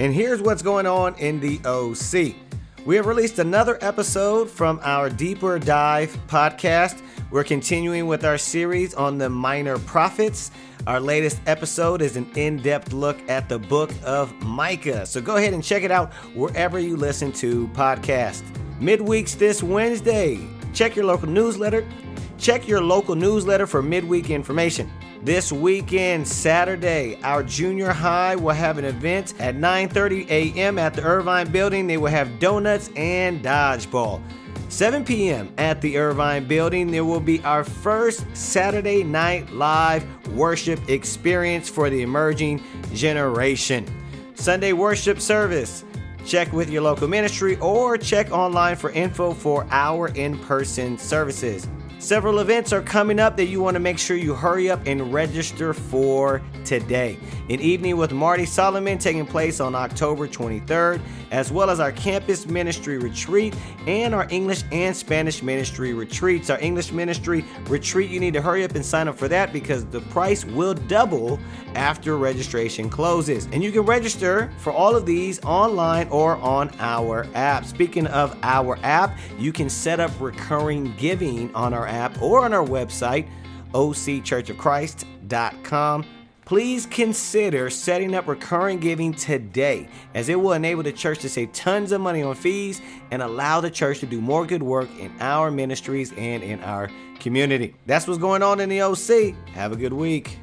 And here's what's going on in the OC. We have released another episode from our Deeper Dive podcast. We're continuing with our series on the minor prophets. Our latest episode is an in depth look at the book of Micah. So go ahead and check it out wherever you listen to podcasts. Midweeks this Wednesday. Check your local newsletter. Check your local newsletter for midweek information. This weekend, Saturday, our junior high will have an event at 9:30 a.m. at the Irvine Building. They will have donuts and dodgeball. 7 p.m. at the Irvine Building, there will be our first Saturday Night Live worship experience for the emerging generation. Sunday worship service. Check with your local ministry or check online for info for our in person services. Several events are coming up that you want to make sure you hurry up and register for today. An evening with Marty Solomon taking place on October 23rd, as well as our campus ministry retreat and our English and Spanish ministry retreats. Our English ministry retreat, you need to hurry up and sign up for that because the price will double after registration closes. And you can register for all of these online or on our app. Speaking of our app, you can set up recurring giving on our app or on our website, occhurchofchrist.com. Please consider setting up recurring giving today, as it will enable the church to save tons of money on fees and allow the church to do more good work in our ministries and in our community. That's what's going on in the OC. Have a good week.